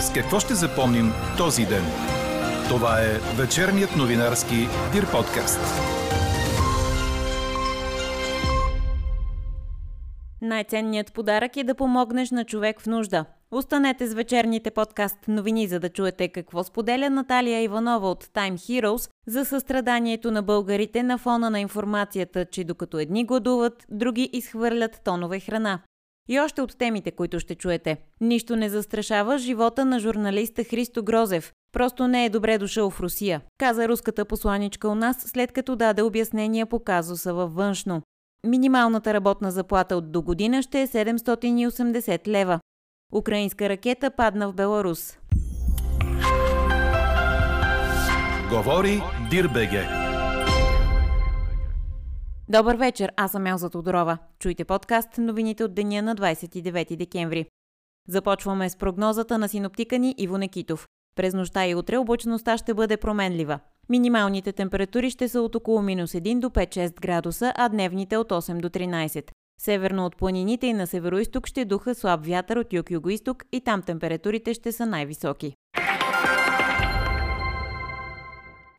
С какво ще запомним този ден? Това е вечерният новинарски Дир подкаст. Най-ценният подарък е да помогнеш на човек в нужда. Останете с вечерните подкаст новини, за да чуете какво споделя Наталия Иванова от Time Heroes за състраданието на българите на фона на информацията, че докато едни гладуват, други изхвърлят тонове храна. И още от темите, които ще чуете. Нищо не застрашава живота на журналиста Христо Грозев. Просто не е добре дошъл в Русия, каза руската посланичка у нас, след като даде обяснения по казуса във външно. Минималната работна заплата от до година ще е 780 лева. Украинска ракета падна в Беларус. Говори Дирбеге. Добър вечер, аз съм Елза Тодорова. Чуйте подкаст новините от деня на 29 декември. Започваме с прогнозата на синоптика ни Иво Некитов. През нощта и утре облачността ще бъде променлива. Минималните температури ще са от около минус 1 до 5-6 градуса, а дневните от 8 до 13. Северно от планините и на североисток ще духа слаб вятър от юг-югоисток и там температурите ще са най-високи.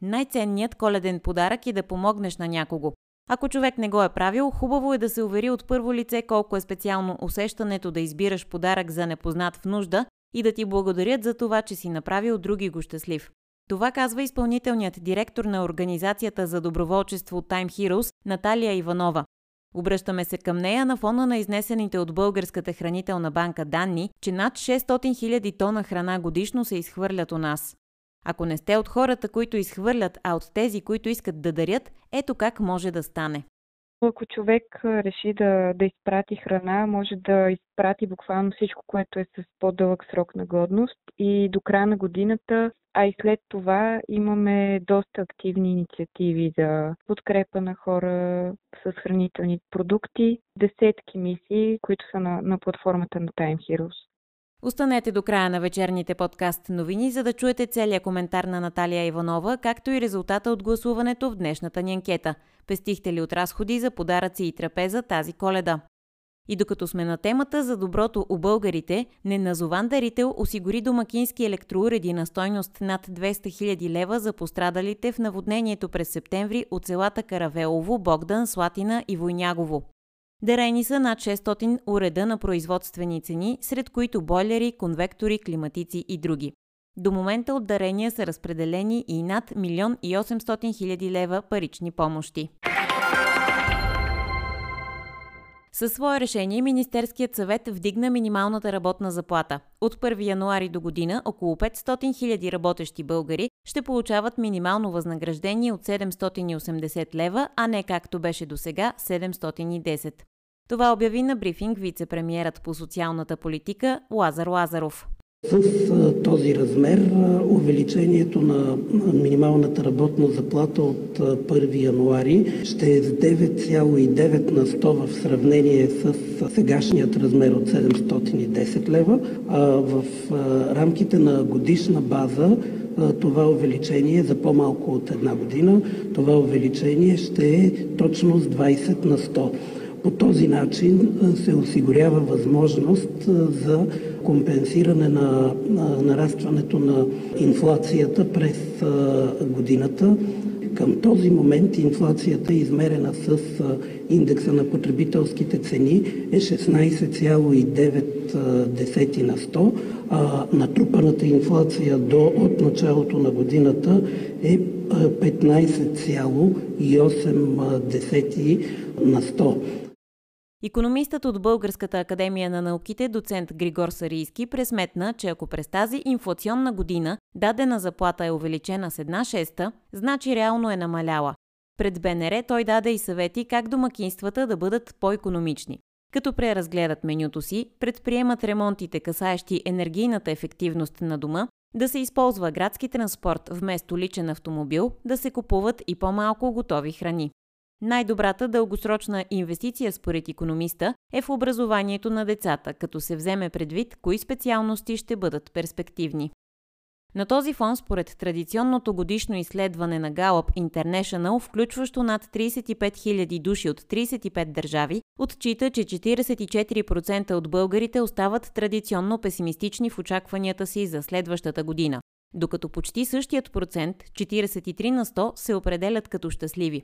Най-ценният коледен подарък е да помогнеш на някого. Ако човек не го е правил, хубаво е да се увери от първо лице колко е специално усещането да избираш подарък за непознат в нужда и да ти благодарят за това, че си направил други го щастлив. Това казва изпълнителният директор на Организацията за доброволчество Time Heroes Наталия Иванова. Обръщаме се към нея на фона на изнесените от Българската хранителна банка данни, че над 600 000 тона храна годишно се изхвърлят у нас. Ако не сте от хората, които изхвърлят, а от тези, които искат да дарят, ето как може да стане. Ако човек реши да, да изпрати храна, може да изпрати буквално всичко, което е с по-дълъг срок на годност и до края на годината, а и след това имаме доста активни инициативи за подкрепа на хора с хранителни продукти, десетки мисии, които са на, на платформата на Time Heroes. Останете до края на вечерните подкаст новини, за да чуете целият коментар на Наталия Иванова, както и резултата от гласуването в днешната ни анкета. Пестихте ли от разходи за подаръци и трапеза тази коледа? И докато сме на темата за доброто у българите, неназован дарител осигури домакински електроуреди на стойност над 200 000 лева за пострадалите в наводнението през септември от селата Каравелово, Богдан, Слатина и Войнягово. Дарени са над 600 уреда на производствени цени, сред които бойлери, конвектори, климатици и други. До момента от дарения са разпределени и над 1 800 хиляди лева парични помощи. Със свое решение Министерският съвет вдигна минималната работна заплата. От 1 януари до година около 500 хиляди работещи българи ще получават минимално възнаграждение от 780 лева, а не както беше до сега 710. Това обяви на брифинг вице-премьерът по социалната политика Лазар Лазаров. С този размер увеличението на минималната работна заплата от 1 януари ще е с 9,9 на 100 в сравнение с сегашният размер от 710 лева. А в рамките на годишна база това увеличение за по-малко от една година, това увеличение ще е точно с 20 на 100. По този начин се осигурява възможност за компенсиране на нарастването на инфлацията през годината. Към този момент инфлацията, измерена с индекса на потребителските цени, е 16,9 на 100, а натрупаната инфлация до от началото на годината е 15,8 на 100. Економистът от Българската академия на науките, доцент Григор Сарийски, пресметна, че ако през тази инфлационна година дадена заплата е увеличена с една шеста, значи реално е намаляла. Пред БНР той даде и съвети как домакинствата да бъдат по-економични. Като преразгледат менюто си, предприемат ремонтите, касаещи енергийната ефективност на дома, да се използва градски транспорт вместо личен автомобил, да се купуват и по-малко готови храни. Най-добрата дългосрочна инвестиция според економиста е в образованието на децата, като се вземе предвид кои специалности ще бъдат перспективни. На този фон, според традиционното годишно изследване на Gallup International, включващо над 35 000 души от 35 държави, отчита, че 44% от българите остават традиционно песимистични в очакванията си за следващата година, докато почти същият процент, 43 на 100, се определят като щастливи.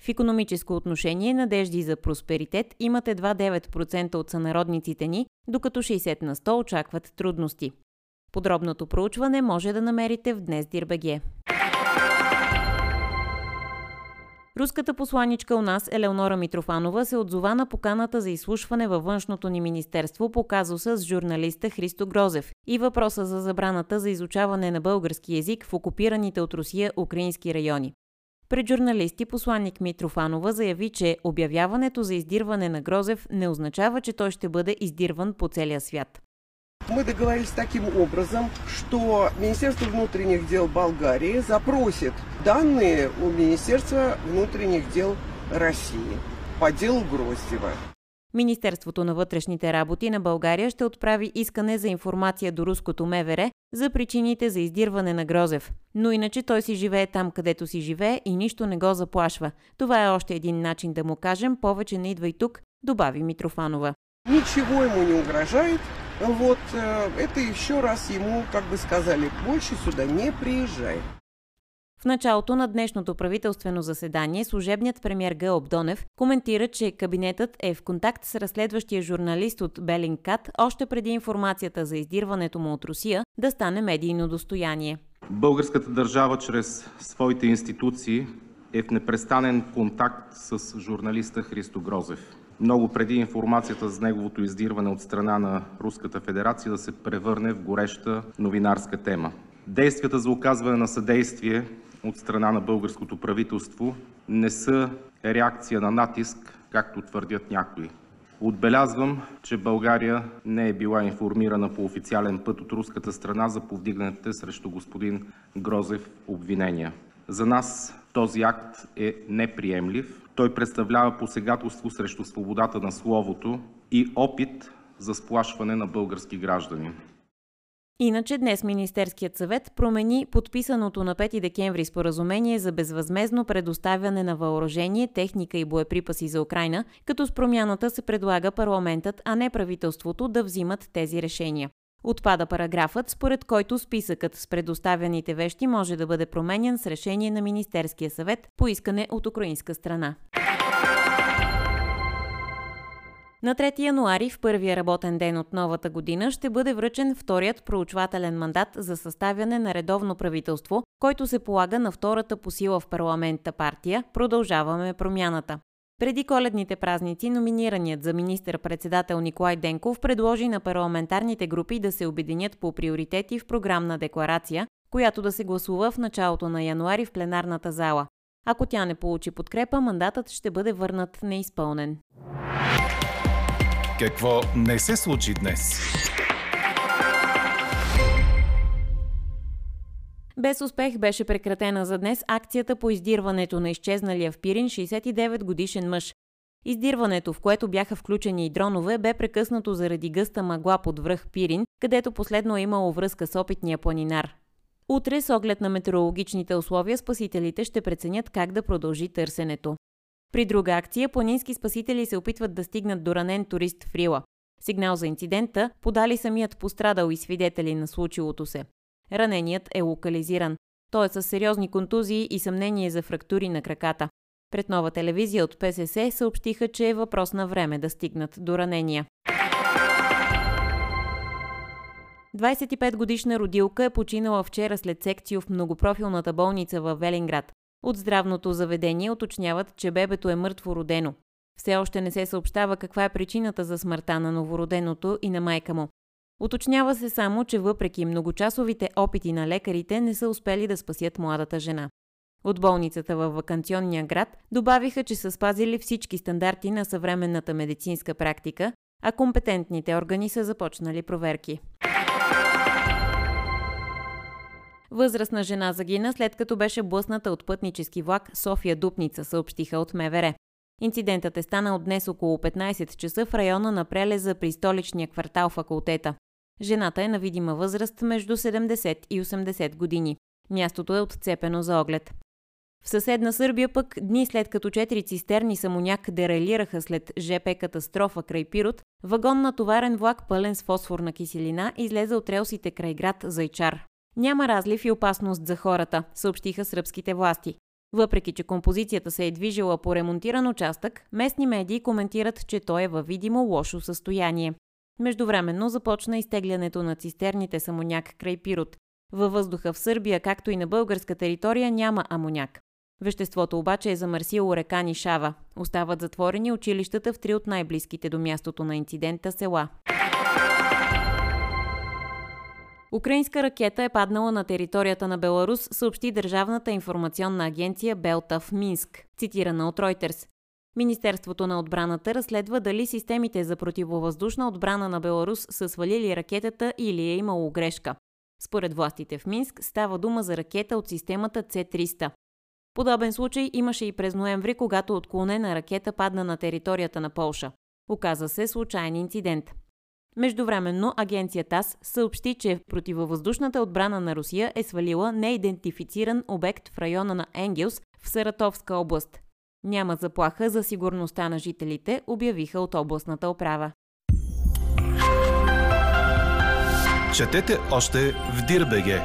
В економическо отношение надежди за просперитет имат едва 9% от сънародниците ни, докато 60 на 100 очакват трудности. Подробното проучване може да намерите в Днес Дирбеге. Руската посланичка у нас Елеонора Митрофанова се отзова на поканата за изслушване във външното ни министерство по казуса с журналиста Христо Грозев и въпроса за забраната за изучаване на български язик в окупираните от Русия украински райони. Пред журналисти посланник Митрофанова заяви, че обявяването за издирване на Грозев не означава, че той ще бъде издирван по целия свят. Мы договорились таким образом, что Министерство внутренних дел Болгарии запросит данные у Министерства внутренних дел России по делу Гроздева. Министерството на вътрешните работи на България ще отправи искане за информация до руското МВР за причините за издирване на Грозев. Но иначе той си живее там, където си живее и нищо не го заплашва. Това е още един начин да му кажем повече не идвай тук, добави Митрофанова. Ничего ему не угрожает. Вот э, это еще раз ему, как бы сказали, больше сюда не приезжай. Началото на днешното правителствено заседание служебният премьер Гълъб Донев коментира, че кабинетът е в контакт с разследващия журналист от Белингкат още преди информацията за издирването му от Русия да стане медийно достояние. Българската държава чрез своите институции е в непрестанен контакт с журналиста Христо Грозев. Много преди информацията за неговото издирване от страна на Руската федерация да се превърне в гореща новинарска тема. Действията за оказване на съдействие от страна на българското правителство не са реакция на натиск, както твърдят някои. Отбелязвам, че България не е била информирана по официален път от руската страна за повдигнатите срещу господин Грозев обвинения. За нас този акт е неприемлив. Той представлява посегателство срещу свободата на словото и опит за сплашване на български граждани. Иначе днес Министерският съвет промени подписаното на 5 декември споразумение за безвъзмезно предоставяне на въоръжение, техника и боеприпаси за Украина, като с промяната се предлага парламентът, а не правителството да взимат тези решения. Отпада параграфът, според който списъкът с предоставяните вещи може да бъде променен с решение на Министерския съвет по искане от украинска страна. На 3 януари, в първия работен ден от новата година, ще бъде връчен вторият проучвателен мандат за съставяне на редовно правителство, който се полага на втората по сила в парламента партия Продължаваме промяната. Преди коледните празници номинираният за министър-председател Николай Денков предложи на парламентарните групи да се обединят по приоритети в програмна декларация, която да се гласува в началото на януари в пленарната зала. Ако тя не получи подкрепа, мандатът ще бъде върнат неизпълнен. Какво не се случи днес? Без успех беше прекратена за днес акцията по издирването на изчезналия в Пирин 69 годишен мъж. Издирването, в което бяха включени и дронове, бе прекъснато заради гъста мъгла под връх Пирин, където последно е имало връзка с опитния планинар. Утре, с оглед на метеорологичните условия, спасителите ще преценят как да продължи търсенето. При друга акция, планински спасители се опитват да стигнат до ранен турист в Рила. Сигнал за инцидента подали самият пострадал и свидетели на случилото се. Раненият е локализиран. Той е с сериозни контузии и съмнение за фрактури на краката. Пред нова телевизия от ПСС съобщиха, че е въпрос на време да стигнат до ранения. 25-годишна родилка е починала вчера след секцио в многопрофилната болница в Велинград. От здравното заведение уточняват, че бебето е мъртво родено. Все още не се съобщава каква е причината за смъртта на новороденото и на майка му. Уточнява се само, че въпреки многочасовите опити на лекарите не са успели да спасят младата жена. От болницата във вакансионния град добавиха, че са спазили всички стандарти на съвременната медицинска практика, а компетентните органи са започнали проверки. Възрастна жена загина след като беше блъсната от пътнически влак София Дупница, съобщиха от МВР. Инцидентът е станал днес около 15 часа в района на прелеза при столичния квартал факултета. Жената е на видима възраст между 70 и 80 години. Мястото е отцепено за оглед. В съседна Сърбия пък, дни след като четири цистерни самоняк дерайлираха след ЖП катастрофа край Пирот, вагон на товарен влак пълен с фосфорна киселина излезе от релсите край град Зайчар. Няма разлив и опасност за хората, съобщиха сръбските власти. Въпреки, че композицията се е движила по ремонтиран участък, местни медии коментират, че той е във видимо лошо състояние. Междувременно започна изтеглянето на цистерните с амоняк край Пирот. Във въздуха в Сърбия, както и на българска територия, няма амоняк. Веществото обаче е замърсило река Нишава. Остават затворени училищата в три от най-близките до мястото на инцидента села. Украинска ракета е паднала на територията на Беларус, съобщи Държавната информационна агенция Белта в Минск, цитирана от Reuters. Министерството на отбраната разследва дали системите за противовъздушна отбрана на Беларус са свалили ракетата или е имало грешка. Според властите в Минск става дума за ракета от системата С-300. Подобен случай имаше и през ноември, когато отклонена ракета падна на територията на Полша. Оказа се случайен инцидент. Междувременно агенция ТАС съобщи, че противовъздушната отбрана на Русия е свалила неидентифициран обект в района на Енгелс в Саратовска област. Няма заплаха за сигурността на жителите, обявиха от областната управа. Четете още в Дирбеге.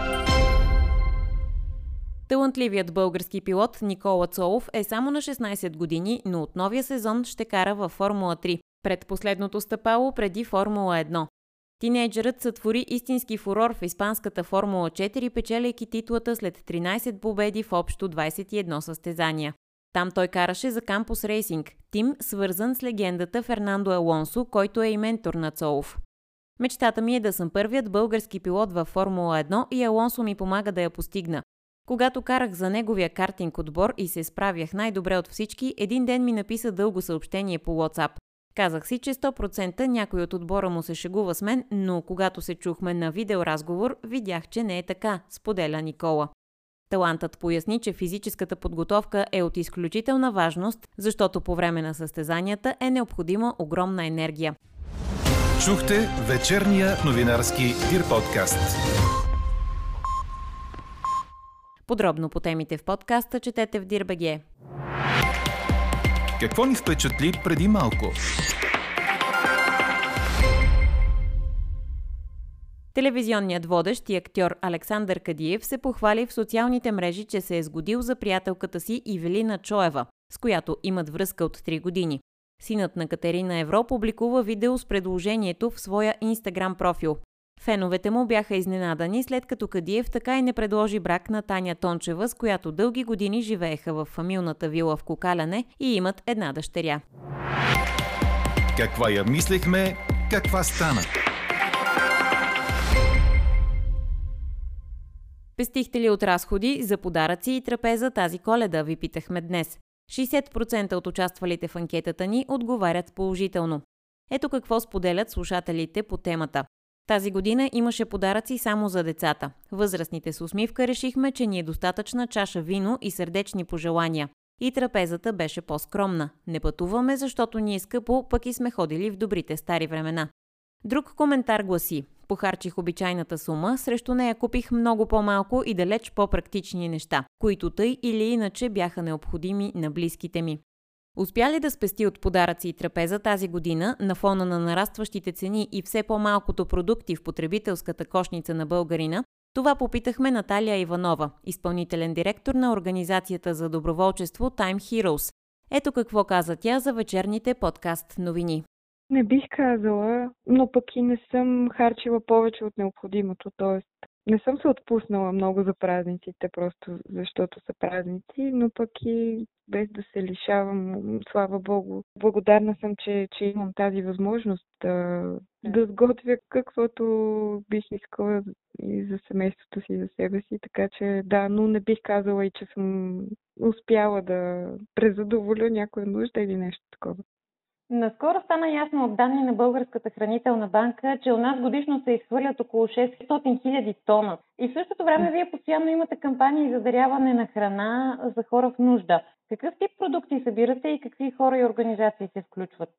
Талантливият български пилот Никола Цолов е само на 16 години, но от новия сезон ще кара във Формула 3, пред последното стъпало преди Формула 1. Тинейджерът сътвори истински фурор в испанската Формула 4, печеляйки титлата след 13 победи в общо 21 състезания. Там той караше за Кампус Рейсинг, тим свързан с легендата Фернандо Алонсо, който е и ментор на Цолов. Мечтата ми е да съм първият български пилот във Формула 1 и Алонсо ми помага да я постигна. Когато карах за неговия картинг отбор и се справях най-добре от всички, един ден ми написа дълго съобщение по WhatsApp. Казах си, че 100% някой от отбора му се шегува с мен, но когато се чухме на видеоразговор, видях, че не е така, споделя Никола. Талантът поясни, че физическата подготовка е от изключителна важност, защото по време на състезанията е необходима огромна енергия. Чухте вечерния новинарски Дир подкаст. Подробно по темите в подкаста четете в Дирбеге. Какво ни впечатли преди малко? Телевизионният водещ и актьор Александър Кадиев се похвали в социалните мрежи, че се е сгодил за приятелката си Ивелина Чоева, с която имат връзка от 3 години. Синът на Катерина Евро публикува видео с предложението в своя инстаграм профил. Феновете му бяха изненадани, след като Кадиев така и не предложи брак на Таня Тончева, с която дълги години живееха в фамилната вила в Кокаляне и имат една дъщеря. Каква я мислехме, каква стана? Пестихте ли от разходи за подаръци и трапеза тази коледа, ви питахме днес. 60% от участвалите в анкетата ни отговарят положително. Ето какво споделят слушателите по темата. Тази година имаше подаръци само за децата. Възрастните с усмивка решихме, че ни е достатъчна чаша вино и сърдечни пожелания. И трапезата беше по-скромна. Не пътуваме, защото ни е скъпо, пък и сме ходили в добрите стари времена. Друг коментар гласи Похарчих обичайната сума, срещу нея купих много по-малко и далеч по-практични неща, които тъй или иначе бяха необходими на близките ми. Успя ли да спести от подаръци и трапеза тази година на фона на нарастващите цени и все по-малкото продукти в потребителската кошница на българина? Това попитахме Наталия Иванова, изпълнителен директор на Организацията за доброволчество Time Heroes. Ето какво каза тя за вечерните подкаст новини. Не бих казала, но пък и не съм харчила повече от необходимото. Тоест, не съм се отпуснала много за празниците, просто защото са празници, но пък и без да се лишавам, слава Богу. Благодарна съм, че, че имам тази възможност да, да сготвя каквото бих искала и за семейството си, и за себе си. Така че да, но не бих казала и, че съм успяла да презадоволя някоя нужда или нещо такова. Наскоро стана ясно от данни на Българската хранителна банка, че у нас годишно се изхвърлят около 600 хиляди тона. И в същото време вие постоянно имате кампании за даряване на храна за хора в нужда. Какъв тип продукти събирате и какви хора и организации се включват?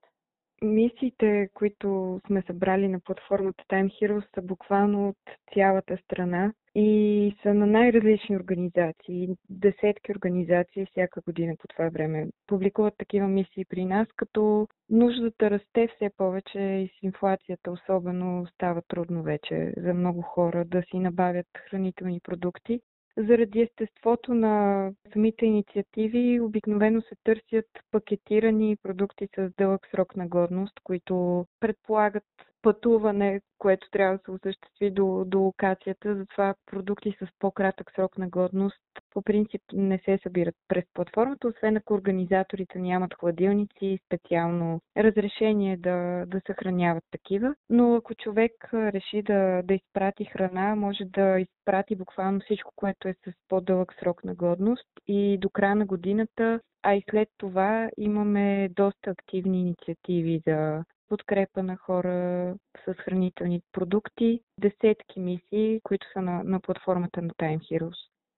Мисиите, които сме събрали на платформата Time Heroes са буквално от цялата страна и са на най-различни организации. Десетки организации всяка година по това време публикуват такива мисии при нас, като нуждата расте все повече и с инфлацията особено става трудно вече за много хора да си набавят хранителни продукти. Заради естеството на самите инициативи, обикновено се търсят пакетирани продукти с дълъг срок на годност, които предполагат пътуване, което трябва да се осъществи до, до локацията. Затова продукти с по-кратък срок на годност по принцип не се събират през платформата, освен ако организаторите нямат хладилници и специално разрешение да, да съхраняват такива. Но ако човек реши да, да изпрати храна, може да изпрати буквално всичко, което е с по-дълъг срок на годност и до края на годината а и след това имаме доста активни инициативи за подкрепа на хора с хранителни продукти, десетки мисии, които са на, на платформата на Time Heroes.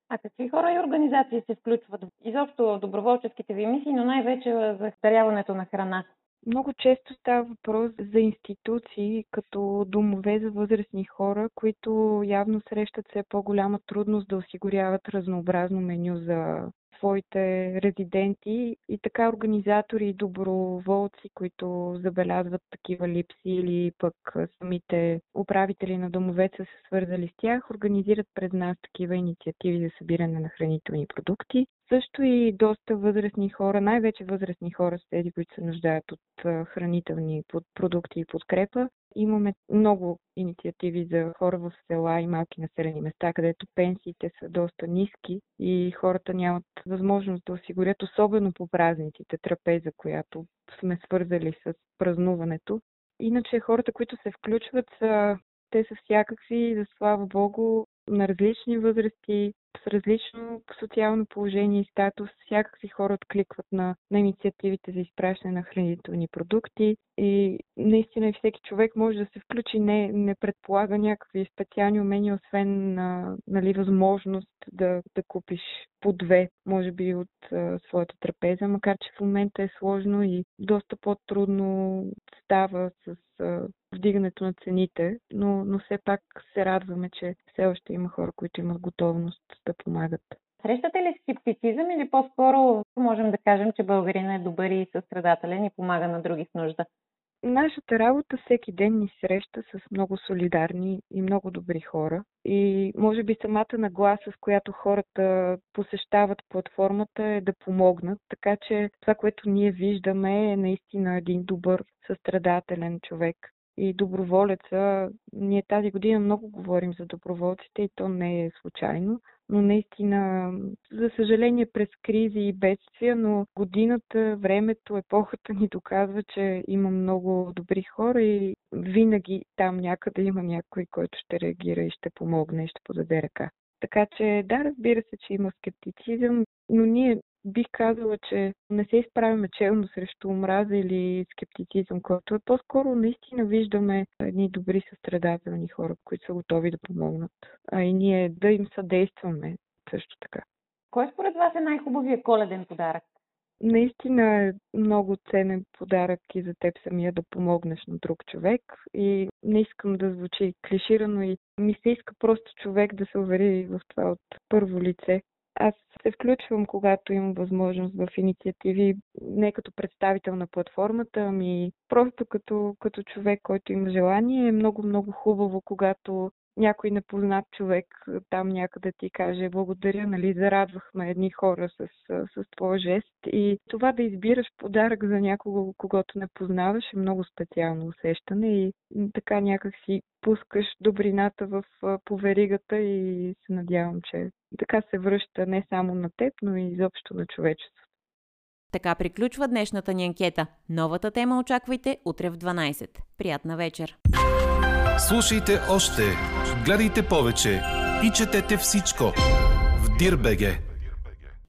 А какви хора и организации се включват изобщо в доброволческите ви мисии, но най-вече за даряването на храна? Много често става въпрос за институции, като домове за възрастни хора, които явно срещат все по-голяма трудност да осигуряват разнообразно меню за своите резиденти и така организатори и доброволци, които забелязват такива липси или пък самите управители на домовете са се свързали с тях, организират пред нас такива инициативи за събиране на хранителни продукти. Също и доста възрастни хора, най-вече възрастни хора с тези, които се нуждаят от хранителни продукти и подкрепа. Имаме много инициативи за хора в села и малки населени места, където пенсиите са доста ниски и хората нямат възможност да осигурят, особено по празниците, трапеза, която сме свързали с празнуването. Иначе хората, които се включват, са, те са всякакви, за слава Богу, на различни възрасти, с различно социално положение и статус. Всякакви хора откликват на, на инициативите за изпращане на хранителни продукти и наистина всеки човек може да се включи, не, не предполага някакви специални умения, освен на, нали, възможност да, да купиш по две, може би, от а, своята трапеза, макар че в момента е сложно и доста по-трудно става с а, вдигането на цените, но, но все пак се радваме, че все още има хора, които имат готовност да помагат. Срещате ли скептицизъм или по-скоро можем да кажем, че българин е добър и състрадателен и помага на други в нужда? Нашата работа всеки ден ни среща с много солидарни и много добри хора. И може би самата нагласа, с която хората посещават платформата е да помогнат. Така че това, което ние виждаме е наистина един добър състрадателен човек, и доброволеца. Ние тази година много говорим за доброволците и то не е случайно, но наистина, за съжаление, през кризи и бедствия, но годината, времето, епохата ни доказва, че има много добри хора и винаги там някъде има някой, който ще реагира и ще помогне и ще подаде ръка. Така че да, разбира се, че има скептицизъм, но ние бих казала, че не се изправяме челно срещу омраза или скептицизъм, който е по-скоро наистина виждаме едни добри състрадателни хора, които са готови да помогнат, а и ние да им съдействаме също така. Кой според вас е най-хубавия коледен подарък? Наистина е много ценен подарък и за теб самия да помогнеш на друг човек. И не искам да звучи клиширано и ми се иска просто човек да се увери в това от първо лице. Аз се включвам, когато имам възможност в инициативи, не като представител на платформата, ами просто като, като човек, който има желание. Е много, много хубаво, когато някой непознат човек там някъде ти каже благодаря, нали, зарадвахме едни хора с, с твоя жест. И това да избираш подарък за някого, когато не познаваш, е много специално усещане и така някак си пускаш добрината в поверигата и се надявам, че така се връща не само на теб, но и изобщо на човечеството. Така приключва днешната ни анкета. Новата тема очаквайте утре в 12. Приятна вечер! Слушайте още, гледайте повече и четете всичко в Дирбеге.